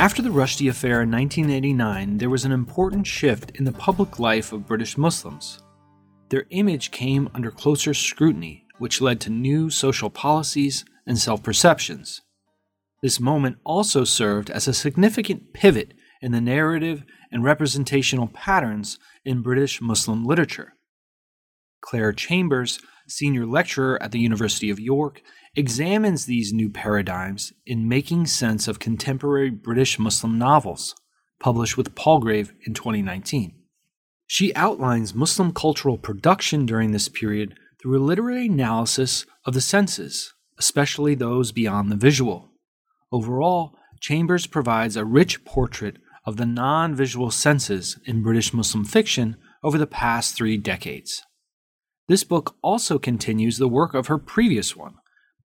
After the Rushdie affair in 1989, there was an important shift in the public life of British Muslims. Their image came under closer scrutiny, which led to new social policies and self perceptions. This moment also served as a significant pivot in the narrative and representational patterns in British Muslim literature. Claire Chambers, senior lecturer at the University of York, examines these new paradigms in Making Sense of Contemporary British Muslim Novels, published with Palgrave in 2019. She outlines Muslim cultural production during this period through a literary analysis of the senses, especially those beyond the visual. Overall, Chambers provides a rich portrait of the non visual senses in British Muslim fiction over the past three decades. This book also continues the work of her previous one,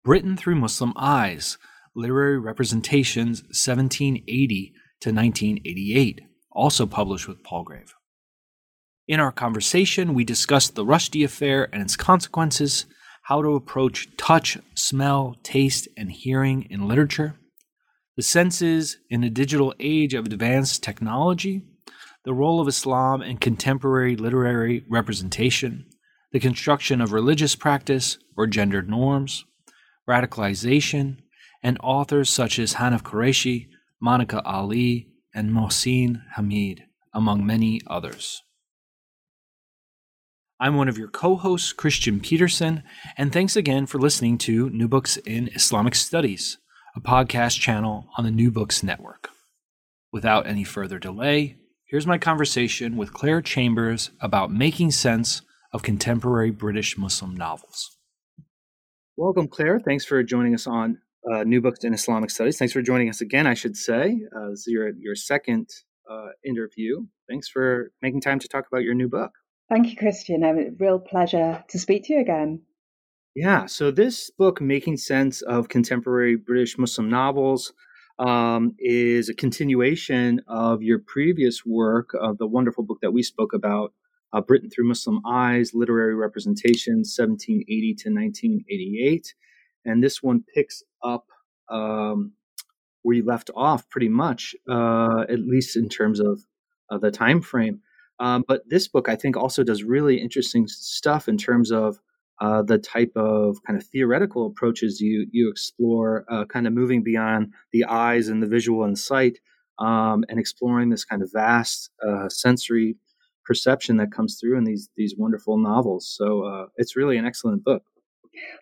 Britain Through Muslim Eyes Literary Representations 1780 to 1988, also published with Palgrave. In our conversation, we discussed the Rushdie affair and its consequences, how to approach touch, smell, taste, and hearing in literature, the senses in a digital age of advanced technology, the role of Islam in contemporary literary representation, the construction of religious practice or gendered norms, radicalization, and authors such as Hanif Kureishi, Monica Ali, and Mohsin Hamid, among many others. I'm one of your co hosts, Christian Peterson, and thanks again for listening to New Books in Islamic Studies, a podcast channel on the New Books Network. Without any further delay, here's my conversation with Claire Chambers about making sense of contemporary British Muslim novels. Welcome, Claire. Thanks for joining us on uh, New Books in Islamic Studies. Thanks for joining us again, I should say. Uh, this is your, your second uh, interview. Thanks for making time to talk about your new book. Thank you, Christian. A real pleasure to speak to you again. Yeah, so this book, Making Sense of Contemporary British Muslim Novels, um, is a continuation of your previous work of the wonderful book that we spoke about, uh, Britain Through Muslim Eyes, Literary Representations, 1780 to 1988. And this one picks up um, where you left off pretty much, uh, at least in terms of uh, the time frame. Um, but this book, I think, also does really interesting stuff in terms of uh, the type of kind of theoretical approaches you you explore, uh, kind of moving beyond the eyes and the visual and sight, um, and exploring this kind of vast uh, sensory perception that comes through in these these wonderful novels. So uh, it's really an excellent book.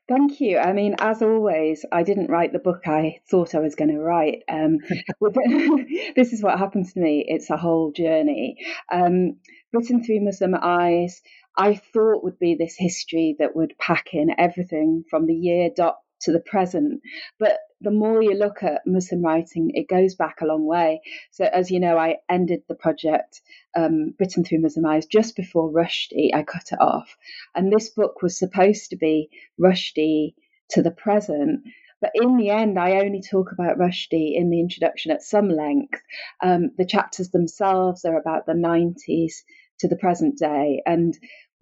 Thank you. I mean, as always, I didn't write the book I thought I was going to write. Um, this is what happens to me. It's a whole journey. Um, written through Muslim eyes, I thought would be this history that would pack in everything from the year dot to the present. But the more you look at Muslim writing, it goes back a long way. So, as you know, I ended the project um, Britain Through Muslim Eyes just before Rushdie. I cut it off. And this book was supposed to be Rushdie to the present. But in the end, I only talk about Rushdie in the introduction at some length. Um, the chapters themselves are about the 90s to the present day. And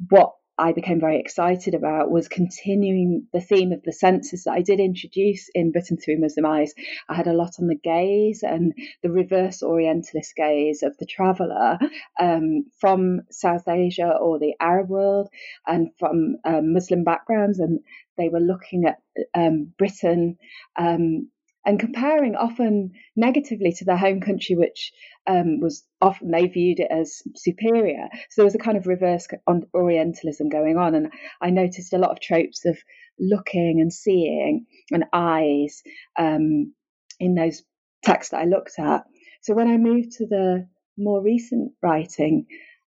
what I became very excited about was continuing the theme of the senses that I did introduce in Britain Through Muslim Eyes. I had a lot on the gaze and the reverse Orientalist gaze of the traveller um, from South Asia or the Arab world and from um, Muslim backgrounds, and they were looking at um, Britain um, and comparing often negatively to their home country, which um, was often they viewed it as superior. So there was a kind of reverse Orientalism going on, and I noticed a lot of tropes of looking and seeing and eyes um, in those texts that I looked at. So when I moved to the more recent writing,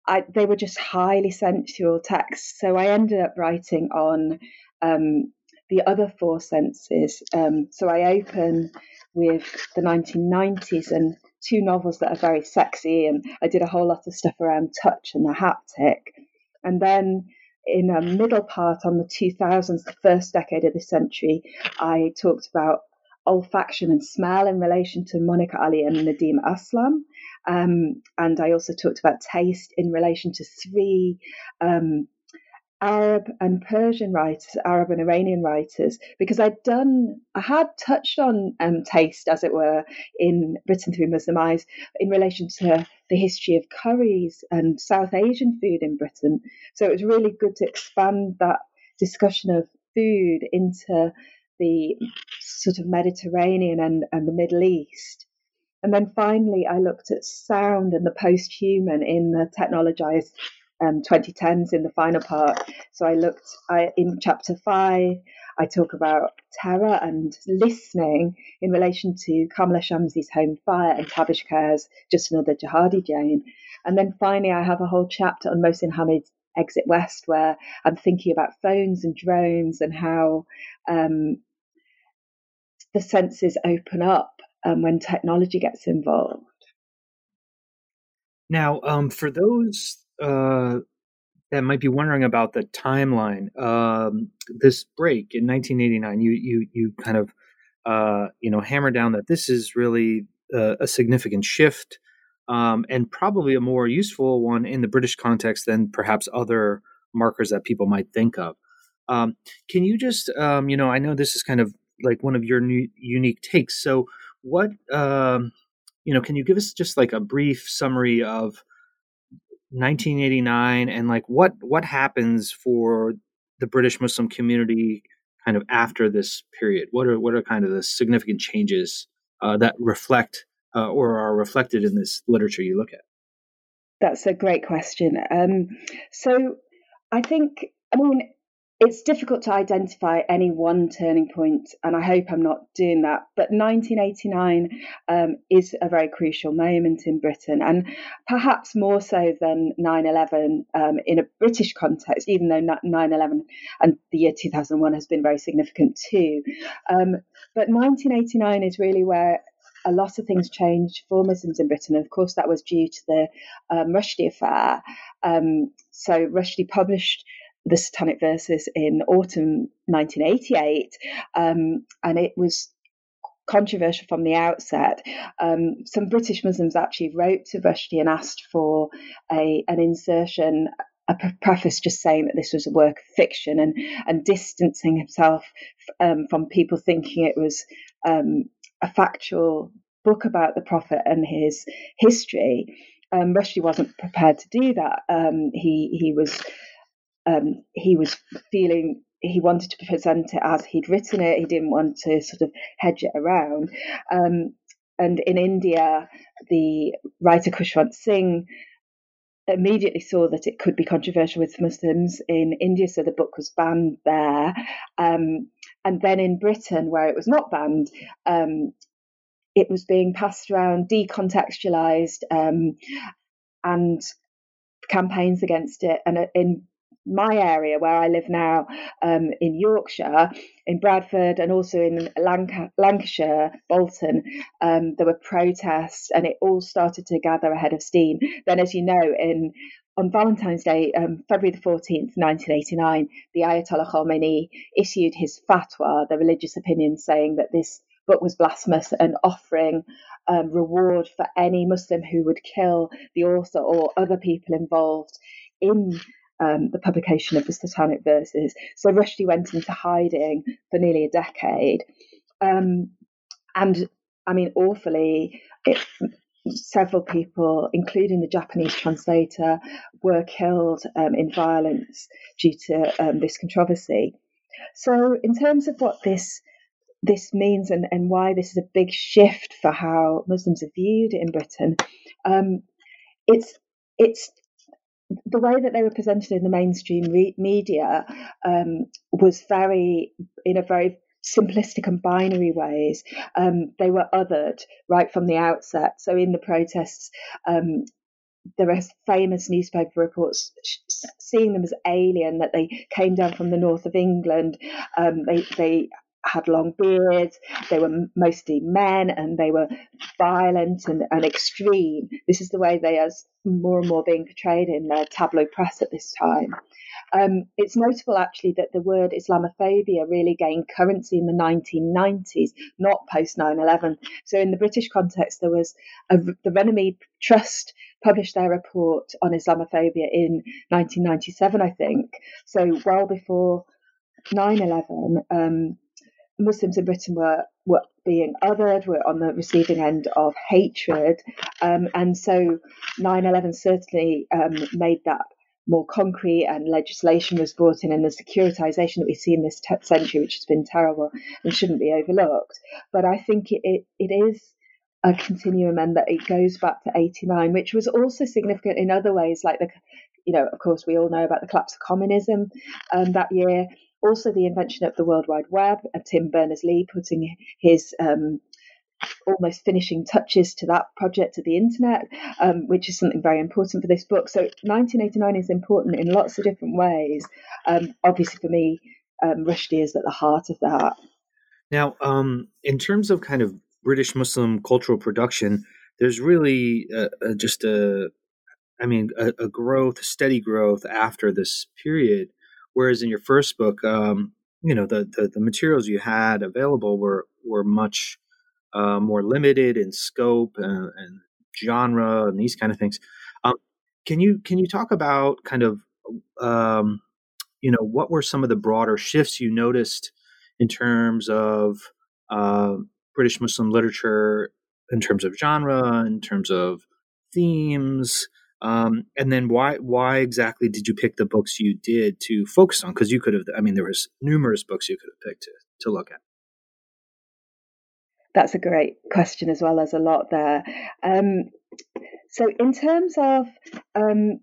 I, they were just highly sensual texts. So I ended up writing on um, the other four senses. Um, so I open with the 1990s and two novels that are very sexy, and I did a whole lot of stuff around touch and the haptic. And then in a middle part on the 2000s, the first decade of the century, I talked about olfaction and smell in relation to Monica Ali and Nadeem Aslam. Um, and I also talked about taste in relation to three um, Arab and Persian writers, Arab and Iranian writers, because I'd done, I had touched on um, taste, as it were, in Britain Through Muslim Eyes in relation to the history of curries and South Asian food in Britain. So it was really good to expand that discussion of food into the sort of Mediterranean and, and the Middle East. And then finally, I looked at sound and the post human in the technologized um, 2010s in the final part. So I looked I, in chapter five. I talk about terror and listening in relation to Kamila Shamsie's Home Fire and Tabish Khair's Just Another Jihadi Jane. And then finally, I have a whole chapter on Mohsin Hamid's Exit West, where I'm thinking about phones and drones and how um, the senses open up um, when technology gets involved. Now, um, for those uh, that might be wondering about the timeline, um, this break in 1989, you you you kind of uh, you know hammer down that this is really a, a significant shift um, and probably a more useful one in the British context than perhaps other markers that people might think of. Um, can you just, um, you know, I know this is kind of like one of your new, unique takes. So, what, um, you know, can you give us just like a brief summary of 1989 and like what what happens for the British Muslim community kind of after this period? What are what are kind of the significant changes uh, that reflect uh, or are reflected in this literature you look at? That's a great question. Um, so I think I mean it's difficult to identify any one turning point, and I hope I'm not doing that. But 1989 um, is a very crucial moment in Britain, and perhaps more so than 9 11 um, in a British context, even though 9 11 and the year 2001 has been very significant too. Um, but 1989 is really where a lot of things changed for Muslims in Britain. And of course, that was due to the um, Rushdie affair. Um, so Rushdie published the Satanic Verses in autumn 1988, um, and it was controversial from the outset. Um, some British Muslims actually wrote to Rushdie and asked for a an insertion. A preface just saying that this was a work of fiction and, and distancing himself um, from people thinking it was um, a factual book about the Prophet and his history. Um, Rushdie wasn't prepared to do that. Um, he he was um, he was feeling he wanted to present it as he'd written it. He didn't want to sort of hedge it around. Um, and in India, the writer Khushwant Singh immediately saw that it could be controversial with Muslims in India, so the book was banned there. Um, and then in Britain, where it was not banned, um, it was being passed around, decontextualized, um, and campaigns against it. And in my area where I live now um, in Yorkshire, in Bradford, and also in Lanc- Lancashire, Bolton, um, there were protests, and it all started to gather ahead of steam. Then, as you know, in on Valentine's Day, um, February the 14th, 1989, the Ayatollah Khomeini issued his fatwa, the religious opinion, saying that this book was blasphemous and offering um, reward for any Muslim who would kill the author or other people involved in um, the publication of the Satanic Verses. So Rushdie went into hiding for nearly a decade. Um, and I mean, awfully, it, several people, including the Japanese translator, were killed um, in violence due to um, this controversy. So, in terms of what this this means and, and why this is a big shift for how Muslims are viewed in Britain, um, it's it's the way that they were presented in the mainstream re- media um, was very in a very simplistic and binary ways. Um, they were othered right from the outset. So in the protests, um, there are famous newspaper reports seeing them as alien, that they came down from the north of England. Um, they, they had long beards, they were mostly men, and they were violent and, and extreme. This is the way they are more and more being portrayed in the tabloid press at this time. Um, it's notable actually that the word Islamophobia really gained currency in the 1990s, not post 9 11. So, in the British context, there was a, the Runnymede Trust published their report on Islamophobia in 1997, I think. So, well before 9 11, um, Muslims in Britain were, were being othered, were on the receiving end of hatred. Um, and so 9 11 certainly um, made that more concrete and legislation was brought in and the securitization that we see in this t- century, which has been terrible and shouldn't be overlooked. But I think it, it, it is a continuum and that it goes back to 89, which was also significant in other ways, like the, you know, of course, we all know about the collapse of communism um, that year. Also, the invention of the World Wide Web, and Tim Berners Lee putting his um, almost finishing touches to that project of the internet, um, which is something very important for this book. So 1989 is important in lots of different ways. Um, obviously, for me, um, Rushdie is at the heart of that. Now, um, in terms of kind of British Muslim cultural production, there's really uh, uh, just a, I mean, a, a, growth, steady growth after this period. Whereas in your first book, um, you know, the, the, the materials you had available were were much uh, more limited in scope and, and, genre and these kind of things. Um, can you can you talk about kind of um, you know what were some of the broader shifts you noticed in terms of uh, British Muslim literature, in terms of genre, in terms of themes, um, and then why why exactly did you pick the books you did to focus on? Because you could have, I mean, there was numerous books you could have picked to to look at. That's a great question as well. There's a lot there. Um, so, in terms of um,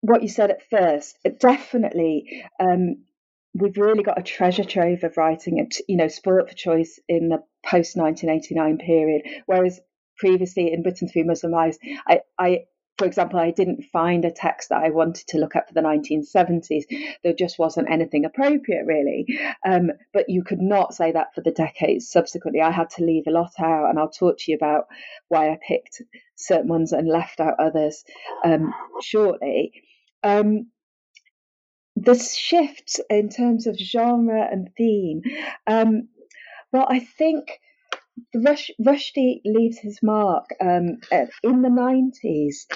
what you said at first, definitely um, we've really got a treasure trove of writing, and you know, sport for choice in the post 1989 period. Whereas previously in Britain through Muslim eyes, I, I for example, I didn't find a text that I wanted to look at for the 1970s. There just wasn't anything appropriate, really. Um, but you could not say that for the decades subsequently. I had to leave a lot out, and I'll talk to you about why I picked certain ones and left out others um, shortly. Um, the shift in terms of genre and theme, um, well, I think Rush, Rushdie leaves his mark um, in the 90s.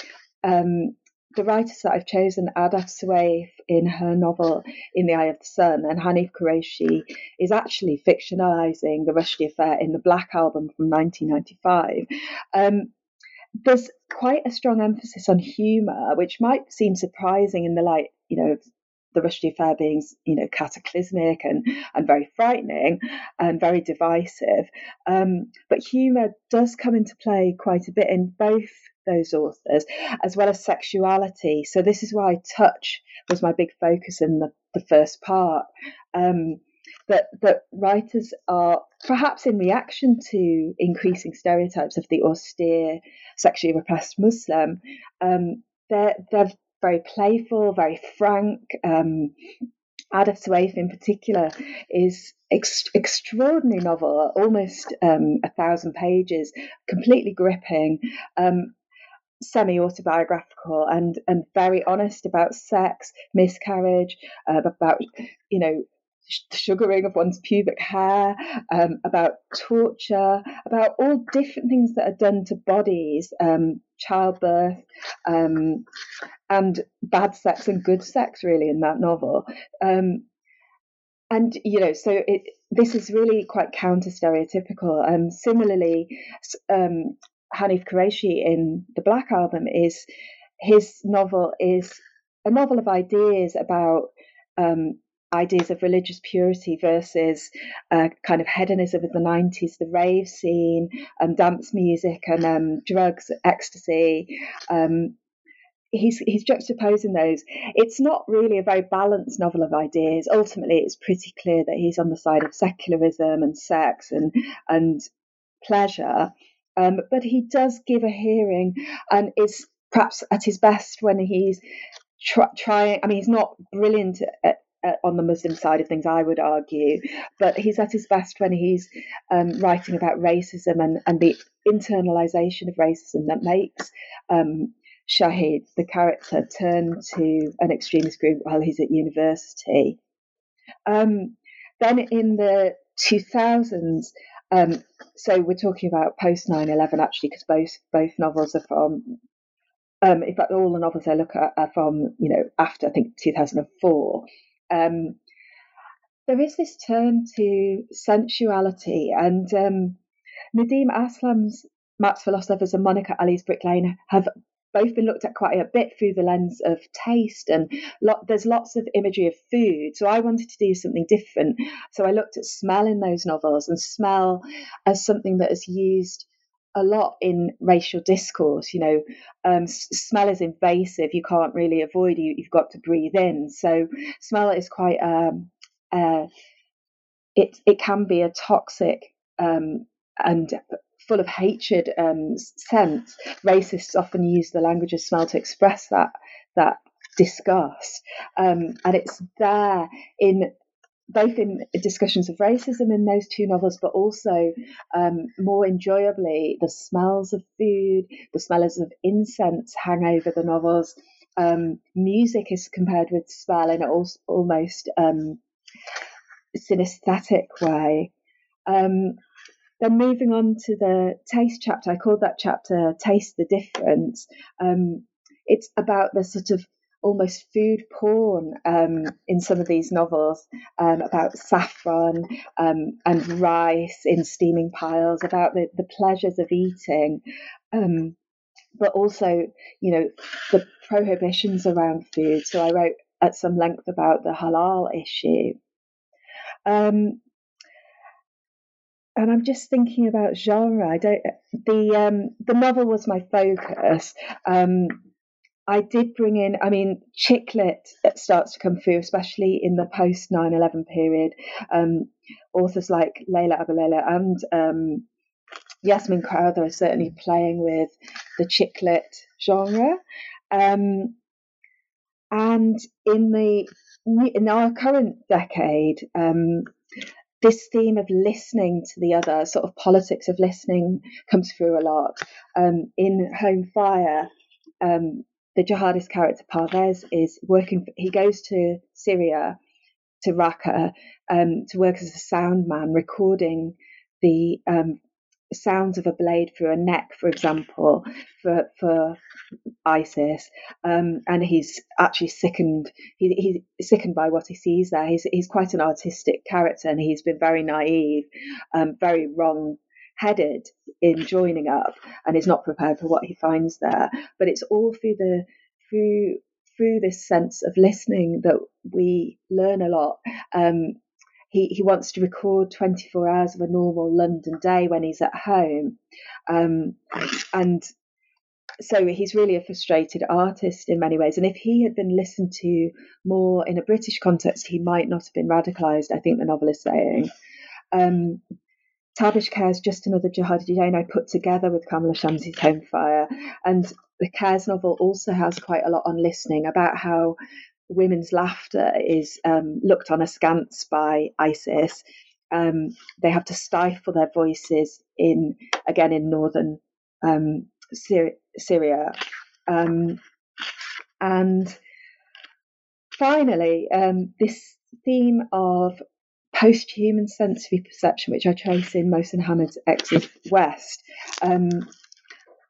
Um, the writers that I've chosen, Ahdaf Soueif in her novel In the Eye of the Sun, and Hanif Kureishi is actually fictionalizing the Rushdie affair in the Black Album from 1995. Um, there's quite a strong emphasis on humour, which might seem surprising in the light, you know, the Rushdie affair being, you know, cataclysmic and, and very frightening and very divisive. Um, but humour does come into play quite a bit in both those authors, as well as sexuality. So this is why touch was my big focus in the, the first part. Um, that that writers are perhaps in reaction to increasing stereotypes of the austere, sexually repressed Muslim. Um, they're they're very playful, very frank. Um, Ahdaf Soueif in particular is ex- extraordinary novel, almost um, a thousand pages, completely gripping, um, semi autobiographical, and and very honest about sex, miscarriage, uh, about you know sugaring of one's pubic hair, um, about torture, about all different things that are done to bodies um, childbirth, um, and bad sex and good sex, really, in that novel. Um, and you know, so it, this is really quite counter stereotypical. And similarly, um, Hanif Kureishi in the Black Album is his novel is a novel of ideas about um, ideas of religious purity versus uh, kind of hedonism of the 90s, the rave scene, um, dance music, and um, drugs, ecstasy. Um, he's he's juxtaposing those. It's not really a very balanced novel of ideas. Ultimately, it's pretty clear that he's on the side of secularism and sex and and pleasure. Um, but he does give a hearing and is perhaps at his best when he's try, trying. I mean, he's not brilliant at, at, on the Muslim side of things, I would argue, but he's at his best when he's um, writing about racism and, and the internalization of racism that makes um, Shahid, the character, turn to an extremist group while he's at university. Um, then in the 2000s, um, so we're talking about post 9/11 actually, because both both novels are from. Um, in fact, all the novels I look at are from you know after I think 2004. Um, there is this turn to sensuality, and um, Nadeem Aslam's Maps for Lost Lovers and Monica Ali's Brick Lane have both been looked at quite a bit through the lens of taste and there's lots of imagery of food so i wanted to do something different. So i looked at smell in those novels and smell as something that is used a lot in racial discourse you know um, smell is invasive you can't really avoid it you've got to breathe in. So smell is quite um, uh, it, it can be a toxic um, and full of hatred um, sense, racists often use the language of smell to express that that disgust, um, and it's there in both in discussions of racism in those two novels, but also um, more enjoyably, the smells of food, the smells of incense hang over the novels. Um, music is compared with smell in an almost um, synesthetic way. Um, then moving on to the taste chapter, I called that chapter Taste the Difference. Um, it's about the sort of almost food porn um, in some of these novels um, about saffron um, and rice in steaming piles, about the, the pleasures of eating, um, but also, you know, the prohibitions around food. So I wrote at some length about the halal issue. Um, and I'm just thinking about genre. I don't. The um, the novel was my focus. I did bring in. I mean, chick lit starts to come through, especially in the post 9/11 period. Um, authors like Laila Abu and um, Yasmin Crowther are certainly playing with the chick lit genre. Um, and in the in our current decade, um, this theme of listening to the other, sort of politics of listening, comes through a lot. Um, in Home Fire, um, the jihadist character Parvez is working. For, he goes to Syria, to Raqqa, um, to work as a sound man, recording the um, sounds of a blade through a neck, for example, for for ISIS, um, and he's actually sickened. He, he's sickened by what he sees there. He's he's quite an artistic character, and he's been very naive, um, very wrong headed in joining up, and is not prepared for what he finds there. But it's all through the through through this sense of listening that we learn a lot. Um, he, he wants to record 24 hours of a normal London day when he's at home. Um, and so he's really a frustrated artist in many ways. And if he had been listened to more in a British context, he might not have been radicalised, I think the novel is saying. Um, Tabish Khair's just another Jihadi Jane I put together with Kamila Shamsie's Home Fire. And the Khair's novel also has quite a lot on listening about how women's laughter is um, looked on askance by ISIS. Um, they have to stifle their voices in again in northern um, Syria, um, and finally um, this theme of post-human sensory perception, which I trace in Mohsin Hamid's Exit West. Um,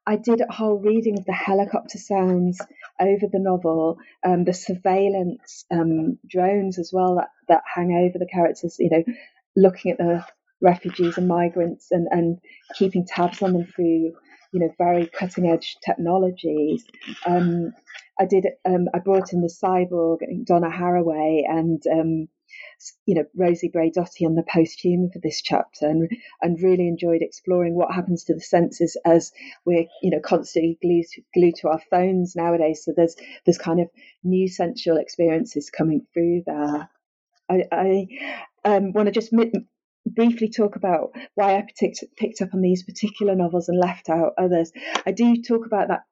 I did a whole reading of the helicopter sounds over the novel, um, the surveillance um, drones as well that, that hang over the characters, you know, looking at the refugees and migrants and, and keeping tabs on them through, you know, very cutting edge technologies. Um, I did, um, I brought in the cyborg, Donna Haraway, and um, you know, Rosi Braidotti on the post-human for this chapter and, and really enjoyed exploring what happens to the senses as we're, you know, constantly glued, glued to our phones nowadays. So there's, there's kind of new sensual experiences coming through there. I, I um, want to just briefly talk about why I picked, picked up on these particular novels and left out others. I do talk about that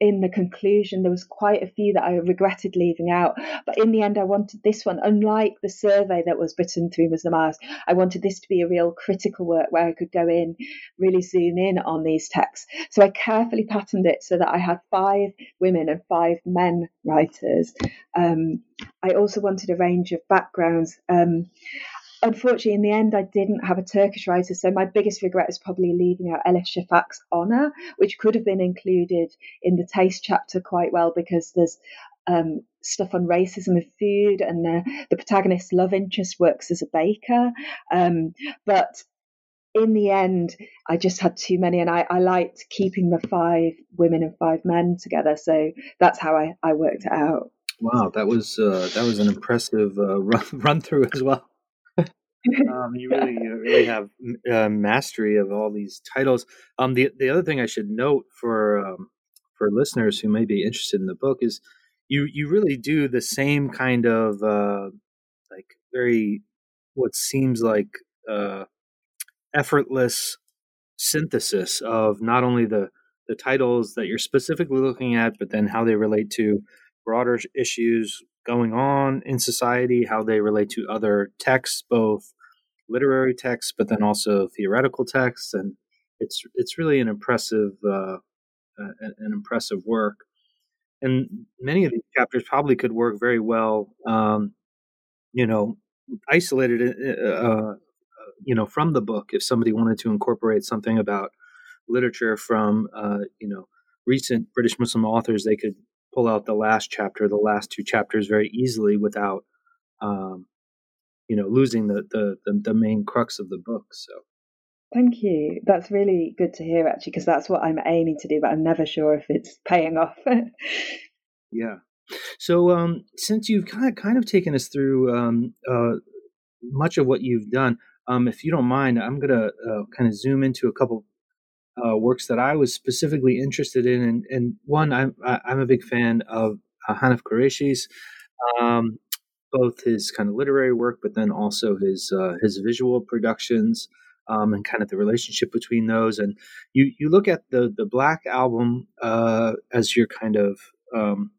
in the conclusion, there was quite a few that I regretted leaving out. But in the end, I wanted this one, unlike the survey that was written through Muslim Eyes, I wanted this to be a real critical work where I could go in, really zoom in on these texts. So I carefully patterned it so that I had five women and five men writers. Um, I also wanted a range of backgrounds. Um, unfortunately, in the end, I didn't have a Turkish writer. So my biggest regret is probably leaving out Elif Shafak's Honor, which could have been included in the taste chapter quite well because there's um, stuff on racism of food, and the, the protagonist's love interest works as a baker. Um, but in the end, I just had too many, and I, I, liked keeping the five women and five men together. So that's how I, I worked it out. Wow, that was uh, that was an impressive uh, run, run through as well um, you really you really have uh, mastery of all these titles. Um, the the other thing I should note for um, for listeners who may be interested in the book is you you really do the same kind of uh, like very what seems like uh, effortless synthesis of not only the the titles that you're specifically looking at, but then how they relate to broader issues going on in society, how they relate to other texts, both literary texts, but then also theoretical texts, and it's it's really an impressive uh, uh, an impressive work. And many of these chapters probably could work very well, um, you know, isolated, uh, uh, you know, from the book. If somebody wanted to incorporate something about literature from, uh, you know, recent British Muslim authors, they could pull out the last chapter, the last two chapters very easily without um, you know losing the, the the, the main crux of the book so Thank you. That's really good to hear, actually, because that's what I'm aiming to do, but I'm never sure if it's paying off. yeah. So, um, since you've kind of kind of taken us through um, uh, much of what you've done, um, if you don't mind, I'm gonna uh, kind of zoom into a couple uh, works that I was specifically interested in, and, and one I'm I'm a big fan of uh, Hanif Kureishi's. Um, both his kind of literary work, but then also his uh, his visual productions um, and kind of the relationship between those. And you you look at the the Black album uh, as your kind of um,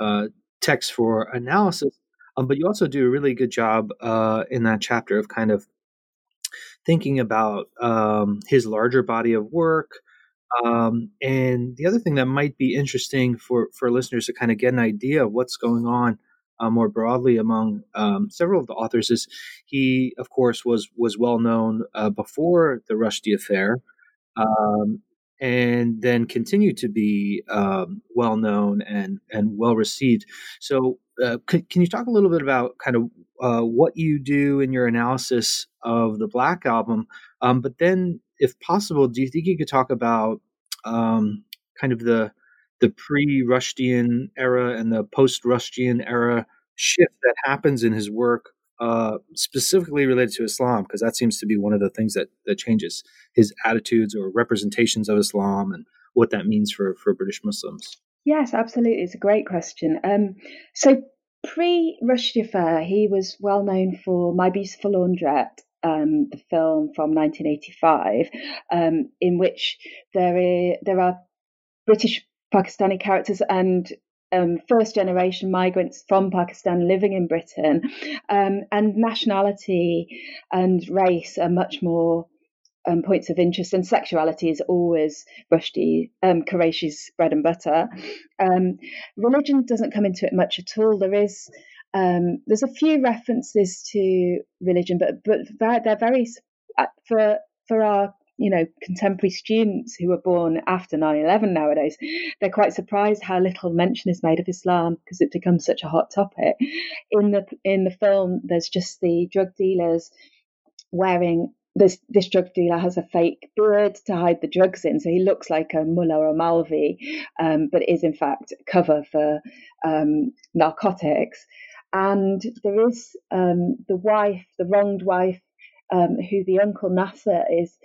uh, text for analysis, um, but you also do a really good job uh, in that chapter of kind of thinking about um, his larger body of work. Um, and the other thing that might be interesting for, for listeners to kind of get an idea of what's going on uh, more broadly among um, several of the authors is he, of course, was was well known uh, before the Rushdie affair, um, and then continued to be um, well known and and well received. So, uh, can, can, you talk a little bit about kind of uh, what you do in your analysis of the Black album? Um, but then, if possible, do you think you could talk about um, kind of the the pre-Rushdian era and the post-Rushdian era shift that happens in his work, uh, specifically related to Islam, because that seems to be one of the things that that changes his attitudes or representations of Islam and what that means for for British Muslims. Yes, absolutely. It's a great question. Um, so pre Rushdie Affair, he was well known for My Beautiful Laundrette um, the film from 1985, um, in which there are, there are British Pakistani characters and um, first generation migrants from Pakistan living in Britain, um, and nationality and race are much more um, points of interest, and sexuality is always Rushdie um, Kureishi's bread and butter. Um, religion doesn't come into it much at all. There is um, there's a few references to religion, but but they're very uh, for for our you know, contemporary students who were born after 9-11 nowadays, they're quite surprised how little mention is made of Islam because it becomes such a hot topic. In the in the film, there's just the drug dealers wearing this this drug dealer has a fake beard to hide the drugs in, so he looks like a mullah or a Maulvi, um, but is in fact cover for um, narcotics. And there is um, the wife, the wronged wife, um, who the uncle Nasser is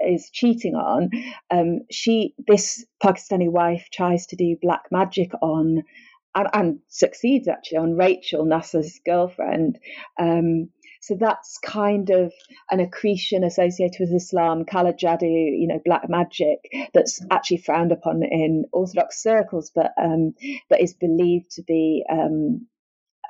is cheating on. Um, she this Pakistani wife tries to do black magic on. And, and succeeds actually on Rachel Nasser's girlfriend, um, so that's kind of an accretion associated with Islam, kala jadoo, you know, black magic, that's actually frowned upon in Orthodox circles, but um, but is believed to be um,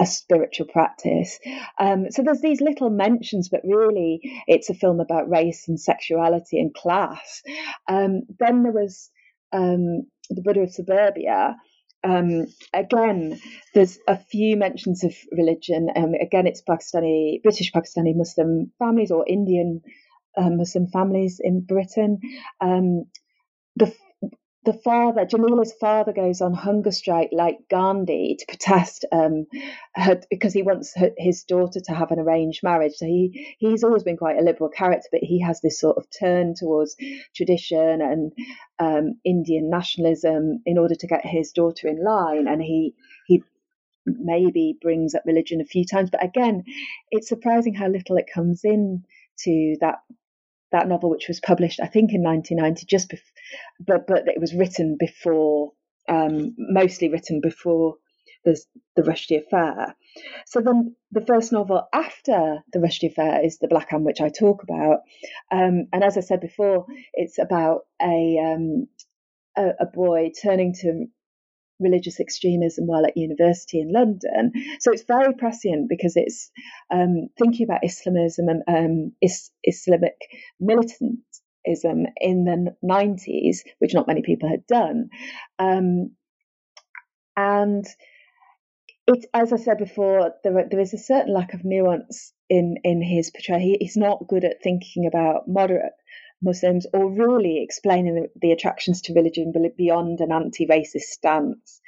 a spiritual practice. Um, so there's these little mentions, but really it's a film about race and sexuality and class. Um, then there was um, the Buddha of Suburbia, um, again, there's a few mentions of religion. Um, again, it's Pakistani, British Pakistani Muslim families or Indian uh, Muslim families in Britain. Um, the the father, Jamila's father, goes on hunger strike like Gandhi to protest um, her, because he wants her, his daughter to have an arranged marriage. So he he's always been quite a liberal character, but he has this sort of turn towards tradition and um, Indian nationalism in order to get his daughter in line, and he he maybe brings up religion a few times, but again, it's surprising how little it comes in to that that novel, which was published, I think, in 1990, just bef- but but it was written before, um, mostly written before the the Rushdie affair. So then, the first novel after the Rushdie affair is the Black Hand, which I talk about, um, and as I said before, it's about a um, a, a boy turning to religious extremism while at university in London. So it's very prescient because it's um, thinking about Islamism and um, is- Islamic in the 90s, which not many people had done. Um, and it, as I said before, there, there is a certain lack of nuance in, in his portrayal. He, he's not good at thinking about moderate Muslims or really explaining the, the attractions to religion beyond an anti racist stance.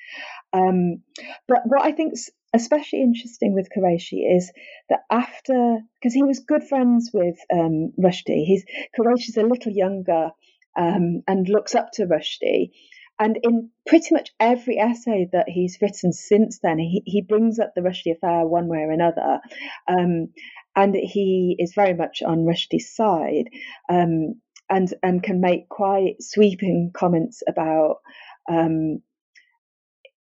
Um, but what I think especially interesting with Kureishi is that after, because he was good friends with um, Rushdie, he's, Kureishi's a little younger um, and looks up to Rushdie. And in pretty much every essay that he's written since then, he, he brings up the Rushdie affair one way or another. Um, and he is very much on Rushdie's side, um, and and can make quite sweeping comments about um,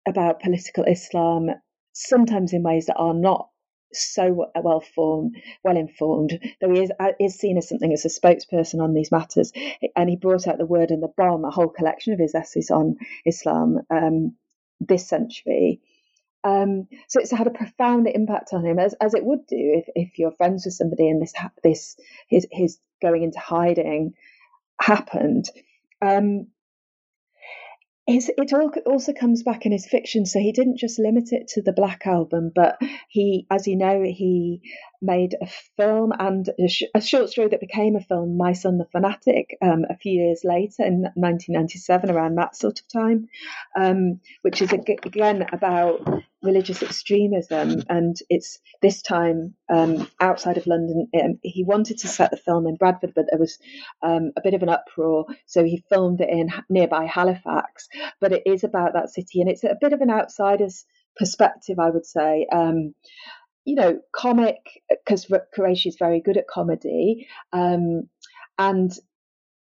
about political Islam, sometimes in ways that are not so well formed, well informed, though he is, uh, is seen as something as a spokesperson on these matters. And he brought out the word and the bomb, a whole collection of his essays on Islam um, this century. Um, so it's had a profound impact on him, as, as it would do if, if you're friends with somebody and this this his his going into hiding happened. Um, his, it also comes back in his fiction. So he didn't just limit it to the Black Album, but he, as you know, he made a film and a, sh- a short story that became a film, My Son the Fanatic, um, a few years later in 1997, around that sort of time, um, which is again about religious extremism. And it's this time um, outside of London. Um, he wanted to set the film in Bradford, but there was um, a bit of an uproar. So he filmed it in nearby Halifax. But it is about that city, and it's a bit of an outsider's perspective, I would say. Um, you know, comic because Kureishi is very good at comedy, um, and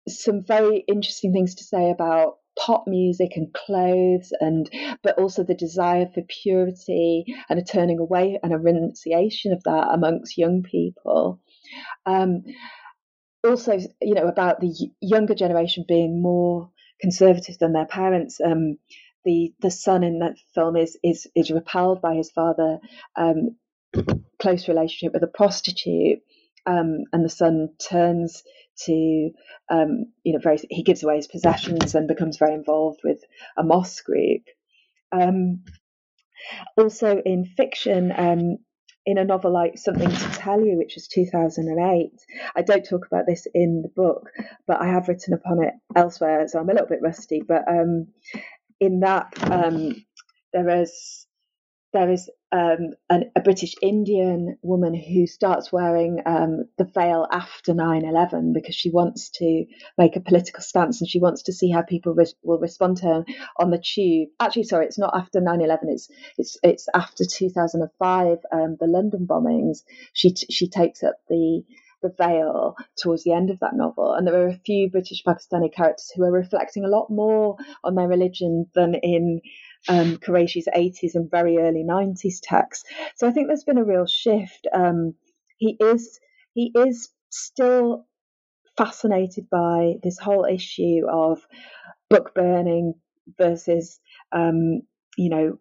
some very interesting things to say about pop music and clothes and but also the desire for purity and a turning away and a renunciation of that amongst young people. Um, also you know about the younger generation being more conservative than their parents um, the the son in that film is is is repelled by his father um, close relationship with a prostitute, um, and the son turns to, um, you know, very he gives away his possessions and becomes very involved with a mosque group. Um, also in fiction, um, in a novel like Something to Tell You, which was 2008. I don't talk about this in the book, but I have written upon it elsewhere, so I'm a little bit rusty. But um, in that, um, there is there is um, an, a British Indian woman who starts wearing um, the veil after 9 11 because she wants to make a political stance and she wants to see how people re- will respond to her on the tube. Actually, sorry, it's not after 9 11, it's, it's, it's after 2005, um, the London bombings. She, t- she takes up the the veil towards the end of that novel. And there are a few British Pakistani characters who are reflecting a lot more on their religion than in um, Kureishi's 80s and very early 90s texts. So I think there's been a real shift. Um, he is he is still fascinated by this whole issue of book burning versus um, you know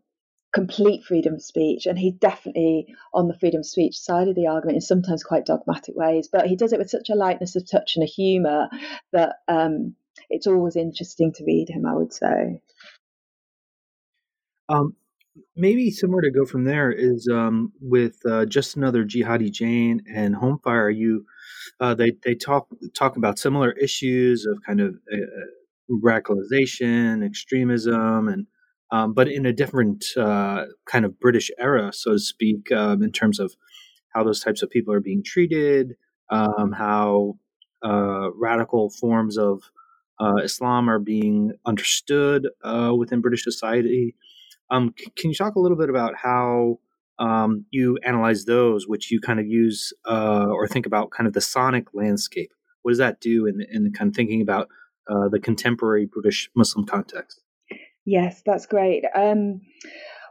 complete freedom of speech and he's definitely on the freedom of speech side of the argument in sometimes quite dogmatic ways but he does it with such a lightness of touch and a humor that um, it's always interesting to read him i would say um, maybe somewhere to go from there is um, with uh, just another jihadi Jane and Home Fire. You uh, they they talk talk about similar issues of kind of uh, radicalization, extremism, and um, but in a different uh, kind of British era, so to speak, um, in terms of how those types of people are being treated, um, how uh, radical forms of uh, Islam are being understood within British society. Um, c- can you talk a little bit about how um, you analyze those, which you kind of use uh, or think about kind of the sonic landscape? What does that do in, in kind of thinking about uh, the contemporary British Muslim context? Yes, that's great. Um,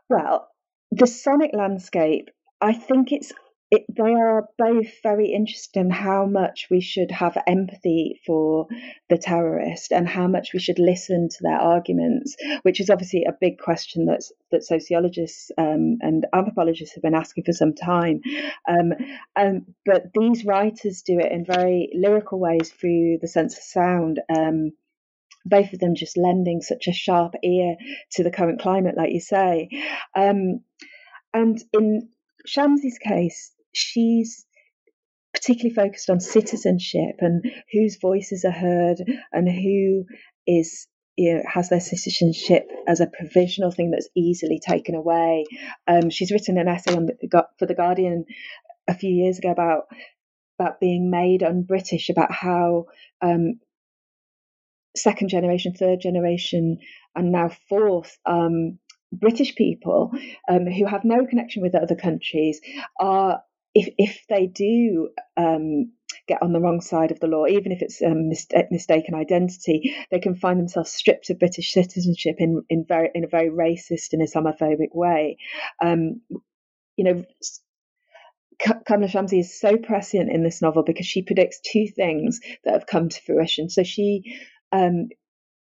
well, the sonic landscape, I think it's it, they are both very interested in how much we should have empathy for the terrorist and how much we should listen to their arguments, which is obviously a big question that's, that sociologists um, and anthropologists have been asking for some time. Um, um, but these writers do it in very lyrical ways through the sense of sound um, both of them just lending such a sharp ear to the current climate, like you say. Um, and in Shamsie's case, she's particularly focused on citizenship and whose voices are heard and who is you know, has their citizenship as a provisional thing that's easily taken away. Um, she's written an essay on the, for the Guardian a few years ago about about being made un-British, about how um, second generation, third generation, and now fourth um, British people um, who have no connection with other countries are if if they do um, get on the wrong side of the law, even if it's a mistake, mistaken identity, they can find themselves stripped of British citizenship in in very in a very racist and Islamophobic way. Um, you know. Kamila Shamsie is so prescient in this novel because she predicts two things that have come to fruition. So she um,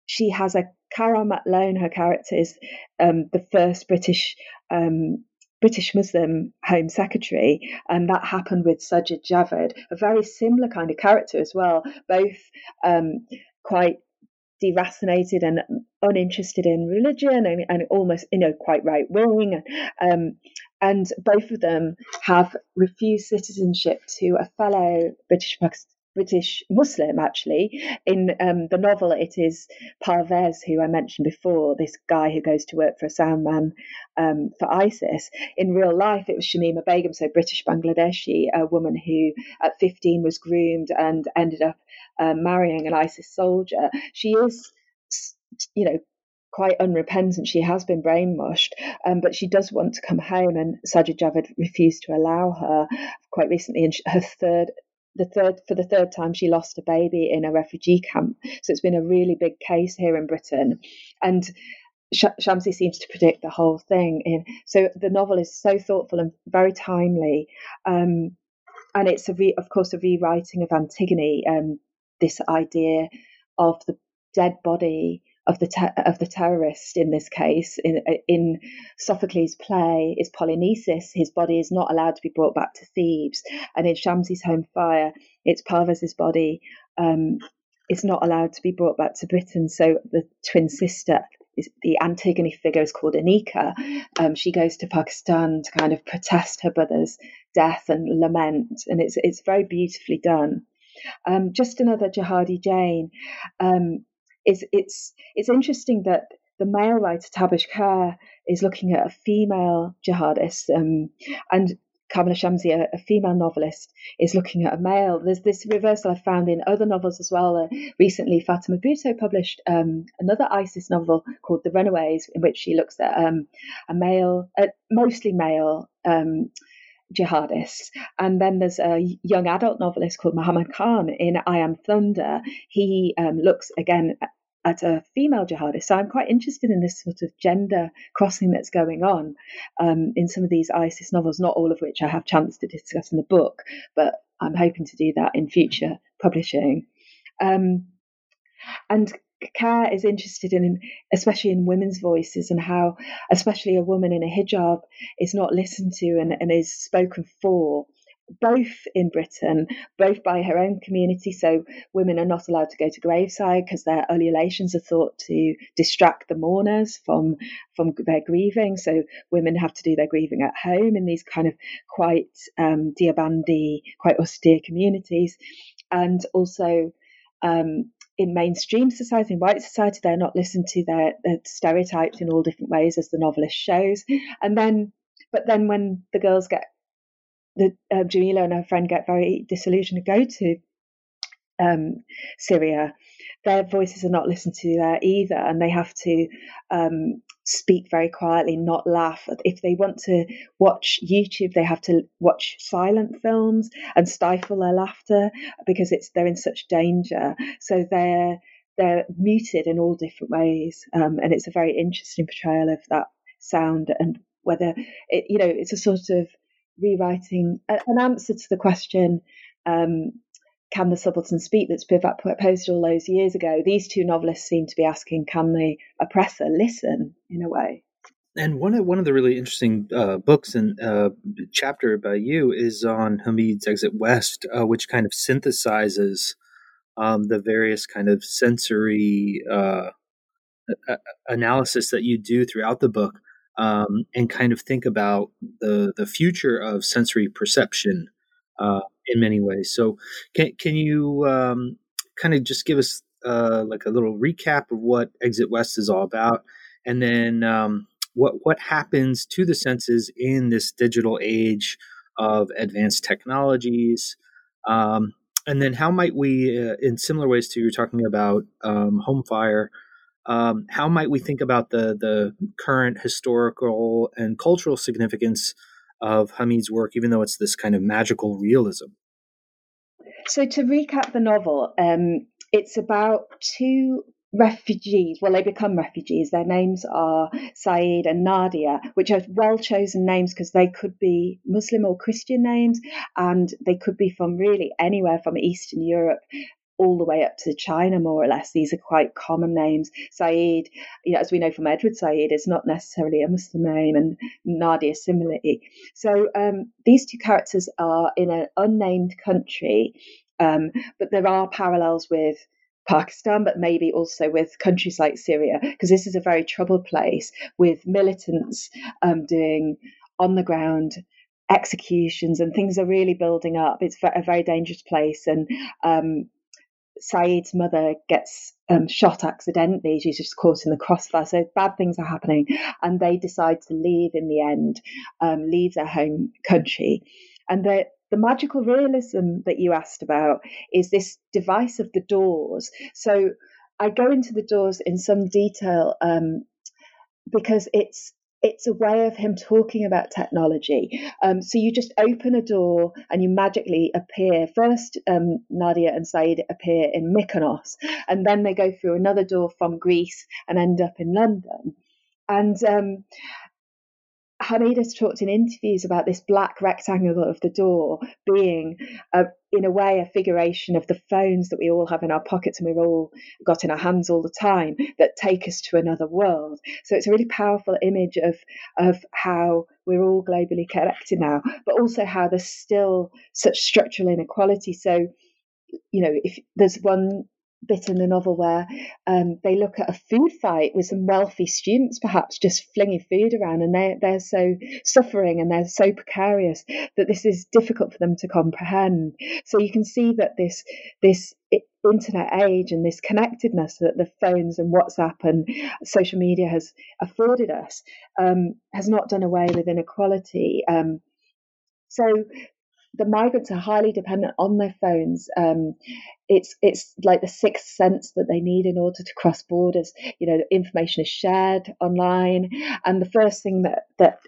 she has a Karamat Lone, her character is um, the first British um, British Muslim Home Secretary, and that happened with Sajid Javid, a very similar kind of character as well, both um, quite deracinated and uninterested in religion and, and almost, you know, quite right wing. Um, and both of them have refused citizenship to a fellow British British Muslim, actually. In um, the novel, it is Parvez, who I mentioned before, this guy who goes to work for a sound man um, for ISIS. In real life, it was Shamima Begum, so British Bangladeshi, a woman who at 15 was groomed and ended up uh, marrying an ISIS soldier. She is, you know, quite unrepentant. She has been brainwashed, um, but she does want to come home, and Sajid Javid refused to allow her quite recently. And her third the third for the third time she lost a baby in a refugee camp. So it's been a really big case here in Britain, and Shamsie seems to predict the whole thing. In so the novel is so thoughtful and very timely, um, and it's re, of course a rewriting of Antigone. Um, this idea of the dead body of the te- of the terrorist in this case in in Sophocles' play is Polynices. His body is not allowed to be brought back to Thebes, and in Shamsie's Home Fire, it's Parvez's body um, is not allowed to be brought back to Britain. So the twin sister the Antigone figure is called Aneeka. Um, she goes to Pakistan to kind of protest her brother's death and lament, and it's it's very beautifully done. Um, just another Jihadi Jane. Um, is it's it's interesting that the male writer Tabish Khair is looking at a female jihadist, um, and Kamila Shamsie, a, a, female novelist, is looking at a male. There's this reversal I've found in other novels as well. Uh, recently, Fatima Bhutto published um, another ISIS novel called The Runaways, in which she looks at um, a male, uh, mostly male um, jihadist. And then there's a young adult novelist called Muhammad Khan in I Am Thunder. He um, looks again at a female jihadist. So I'm quite interested in this sort of gender crossing that's going on um, in some of these ISIS novels, not all of which I have chance to discuss in the book, but I'm hoping to do that in future publishing. Um, and Khair is interested in, especially in women's voices, and how, especially a woman in a hijab, is not listened to and, and is spoken for both in Britain, both by her own community. So women are not allowed to go to graveside because their ululations are thought to distract the mourners from from their grieving. So women have to do their grieving at home in these kind of quite um, Deobandi, quite austere communities, and also. Um, in mainstream society, in white society, they're not listened to. They're, they're stereotyped in all different ways, as the novelist shows. And then, but then when the girls get the uh, Jamila and her friend get very disillusioned to go to um, Syria, their voices are not listened to there either, and they have to um, speak very quietly, not laugh. If they want to watch YouTube, they have to watch silent films and stifle their laughter because it's they're in such danger. So they're they're muted in all different ways, um, and it's a very interesting portrayal of that sound and whether it, you know it's a sort of rewriting an answer to the question um, can the subaltern speak that's posed all those years ago? These two novelists seem to be asking can the oppressor listen in a way? And one of one of the really interesting uh, books and uh, chapter by you is on Hamid's Exit West, uh, which kind of synthesizes um, the various kind of sensory uh, analysis that you do throughout the book um, and kind of think about the the future of sensory perception uh, in many ways. So, can can you um, kind of just give us uh, like a little recap of what Exit West is all about, and then um, what what happens to the senses in this digital age of advanced technologies? Um, and then, how might we, uh, in similar ways to you're talking about um, home fire, um, how might we think about the the current historical and cultural significance of Hamid's work, even though it's this kind of magical realism? So, to recap the novel, um, it's about two refugees. Well, they become refugees. Their names are Saeed and Nadia, which are well chosen names because they could be Muslim or Christian names, and they could be from really anywhere from Eastern Europe all the way up to China, more or less. These are quite common names. Saeed, you know, as we know from Edward Said, is not necessarily a Muslim name, and Nadia similarly. So um, these two characters are in an unnamed country, um, but there are parallels with Pakistan, but maybe also with countries like Syria, because this is a very troubled place with militants um, doing on the ground executions and things are really building up. It's a very dangerous place, and um, Saeed's mother gets um, shot accidentally. She's just caught in the crossfire. So bad things are happening. And they decide to leave in the end, um, leave their home country. And the, the magical realism that you asked about is this device of the doors. So I go into the doors in some detail um, because it's it's a way of him talking about technology. Um, so you just open a door and you magically appear. First, um, Nadia and Saeed appear in Mykonos, and then they go through another door from Greece and end up in London. And um, Hamid has talked in interviews about this black rectangle of the door being, a, in a way, a figuration of the phones that we all have in our pockets and we've all got in our hands all the time that take us to another world. So it's a really powerful image of of how we're all globally connected now, but also how there's still such structural inequality. So, you know, if there's one bit in the novel where um, they look at a food fight with some wealthy students, perhaps just flinging food around, and they're they're so suffering and they're so precarious that this is difficult for them to comprehend. So you can see that this this internet age and this connectedness that the phones and WhatsApp and social media has afforded us um, has not done away with inequality. Um, so the migrants are highly dependent on their phones. Um, it's it's like the sixth sense that they need in order to cross borders. You know, information is shared online, and the first thing that that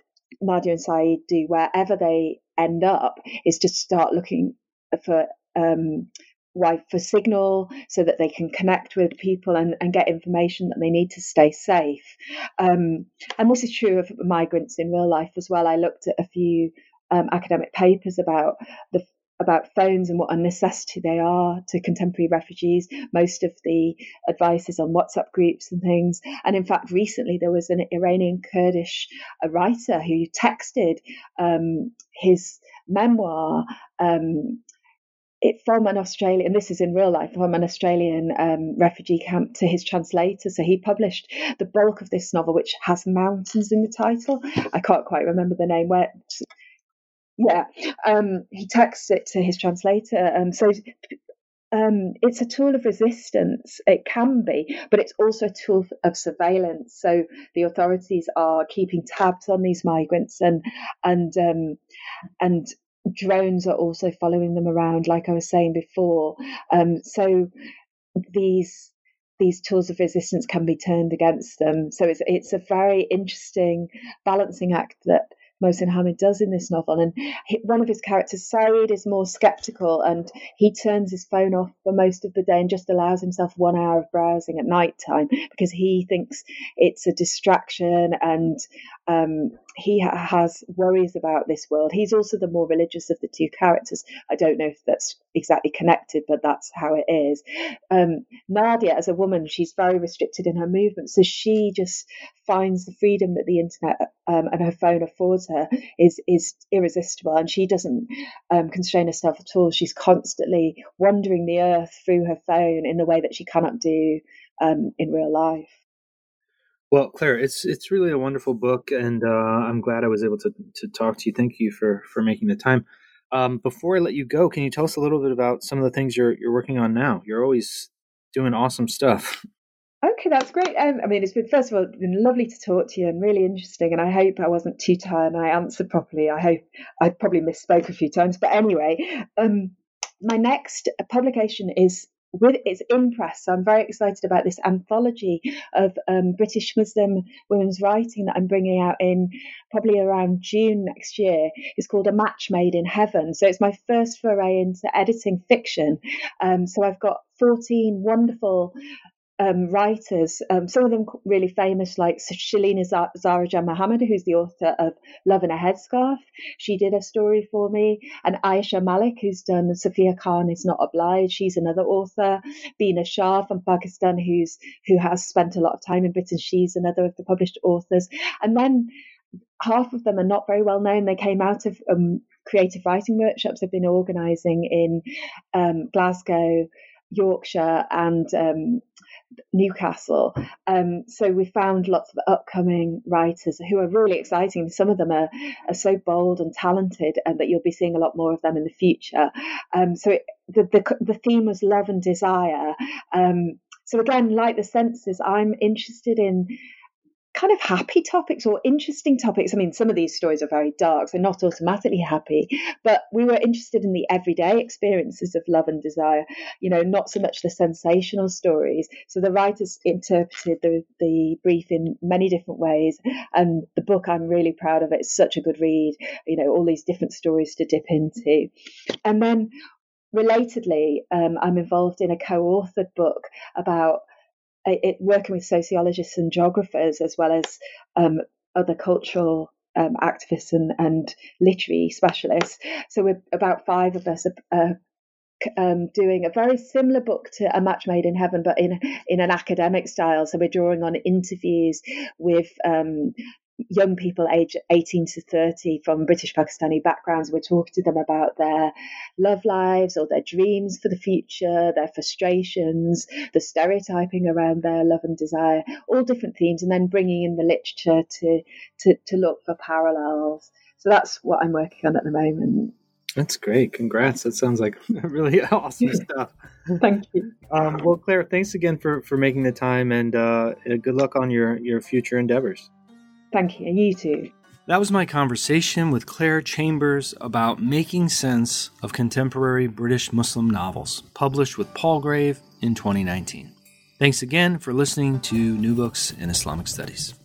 Nadia and Saeed do wherever they end up is to start looking for um, for signal so that they can connect with people and, and get information that they need to stay safe. Um, and this is true of migrants in real life as well. I looked at a few um, academic papers about the about phones and what a necessity they are to contemporary refugees. Most of the advice is on WhatsApp groups and things. And in fact, recently there was an Iranian Kurdish writer who texted um, his memoir um, it from an Australian, this is in real life, from an Australian um, refugee camp to his translator. So he published the bulk of this novel, which has mountains in the title. I can't quite remember the name. Where yeah, um, he texts it to his translator. Um, so um, it's a tool of resistance. It can be, but it's also a tool of surveillance. So the authorities are keeping tabs on these migrants, and and um, and drones are also following them around, like I was saying before. Um, so these these tools of resistance can be turned against them. So it's it's a very interesting balancing act that Mohsin Hamid does in this novel. And he, one of his characters, Saeed, is more skeptical and he turns his phone off for most of the day and just allows himself one hour of browsing at night time because he thinks it's a distraction and um, he ha- has worries about this world. He's also the more religious of the two characters. I don't know if that's exactly connected, but that's how it is. Um, Nadia, as a woman, she's very restricted in her movement, so she just finds the freedom that the internet um, and her phone affords her is is irresistible, and she doesn't um, constrain herself at all. She's constantly wandering the earth through her phone in the way that she cannot do um, in real life. Well, Claire, it's it's really a wonderful book, and uh, I'm glad I was able to to talk to you. Thank you for for making the time. Um, before I let you go, can you tell us a little bit about some of the things you're you're working on now? You're always doing awesome stuff. Okay, that's great. Um, I mean, it's been first of all been lovely to talk to you and really interesting. And I hope I wasn't too tired and I answered properly. I hope I probably misspoke a few times, but anyway, um, my next publication is with its impress. So I'm very excited about this anthology of um, British Muslim women's writing that I'm bringing out in probably around June next year. It's called A Match Made in Heaven. So it's my first foray into editing fiction. Um, so I've got 14 wonderful um, writers, um, some of them really famous, like Shelina Zahra Mohammed, who's the author of Love in a Headscarf. She did a story for me. And Ayisha Malik, who's done Sofia Khan is Not Obliged. She's another author. Bina Shah from Pakistan, who's who has spent a lot of time in Britain. She's another of the published authors. And then half of them are not very well known. They came out of um, creative writing workshops I've been organising in um, Glasgow, Yorkshire, and um, Newcastle. Um, so we found lots of upcoming writers who are really exciting. Some of them are, are so bold and talented, and that you'll be seeing a lot more of them in the future. Um, so it, the, the, the theme was love and desire. Um, so again, like the senses, I'm interested in kind of happy topics or interesting topics. I mean, some of these stories are very dark, so not automatically happy, but we were interested in the everyday experiences of love and desire, you know, not so much the sensational stories. So the writers interpreted the, the brief in many different ways. And the book, I'm really proud of it. It's such a good read, you know, all these different stories to dip into. And then relatedly, um, I'm involved in a co authored book about it, working with sociologists and geographers as well as um, other cultural um, activists and, and literary specialists. So we're about five of us are, um, doing a very similar book to A Match Made in Heaven, but in in an academic style. So we're drawing on interviews with um, young people aged 18 to 30 from British Pakistani backgrounds. We're talking to them about their love lives or their dreams for the future, their frustrations, the stereotyping around their love and desire, all different themes, and then bringing in the literature to, to, to look for parallels. So that's what I'm working on at the moment. That's great. Congrats. That sounds like really awesome stuff. Thank you. Um, well, Claire, thanks again for, for making the time and uh, good luck on your, your future endeavors. Thank you. You too. That was my conversation with Claire Chambers about making sense of contemporary British Muslim novels, published with Palgrave in 2019. Thanks again for listening to New Books in Islamic Studies.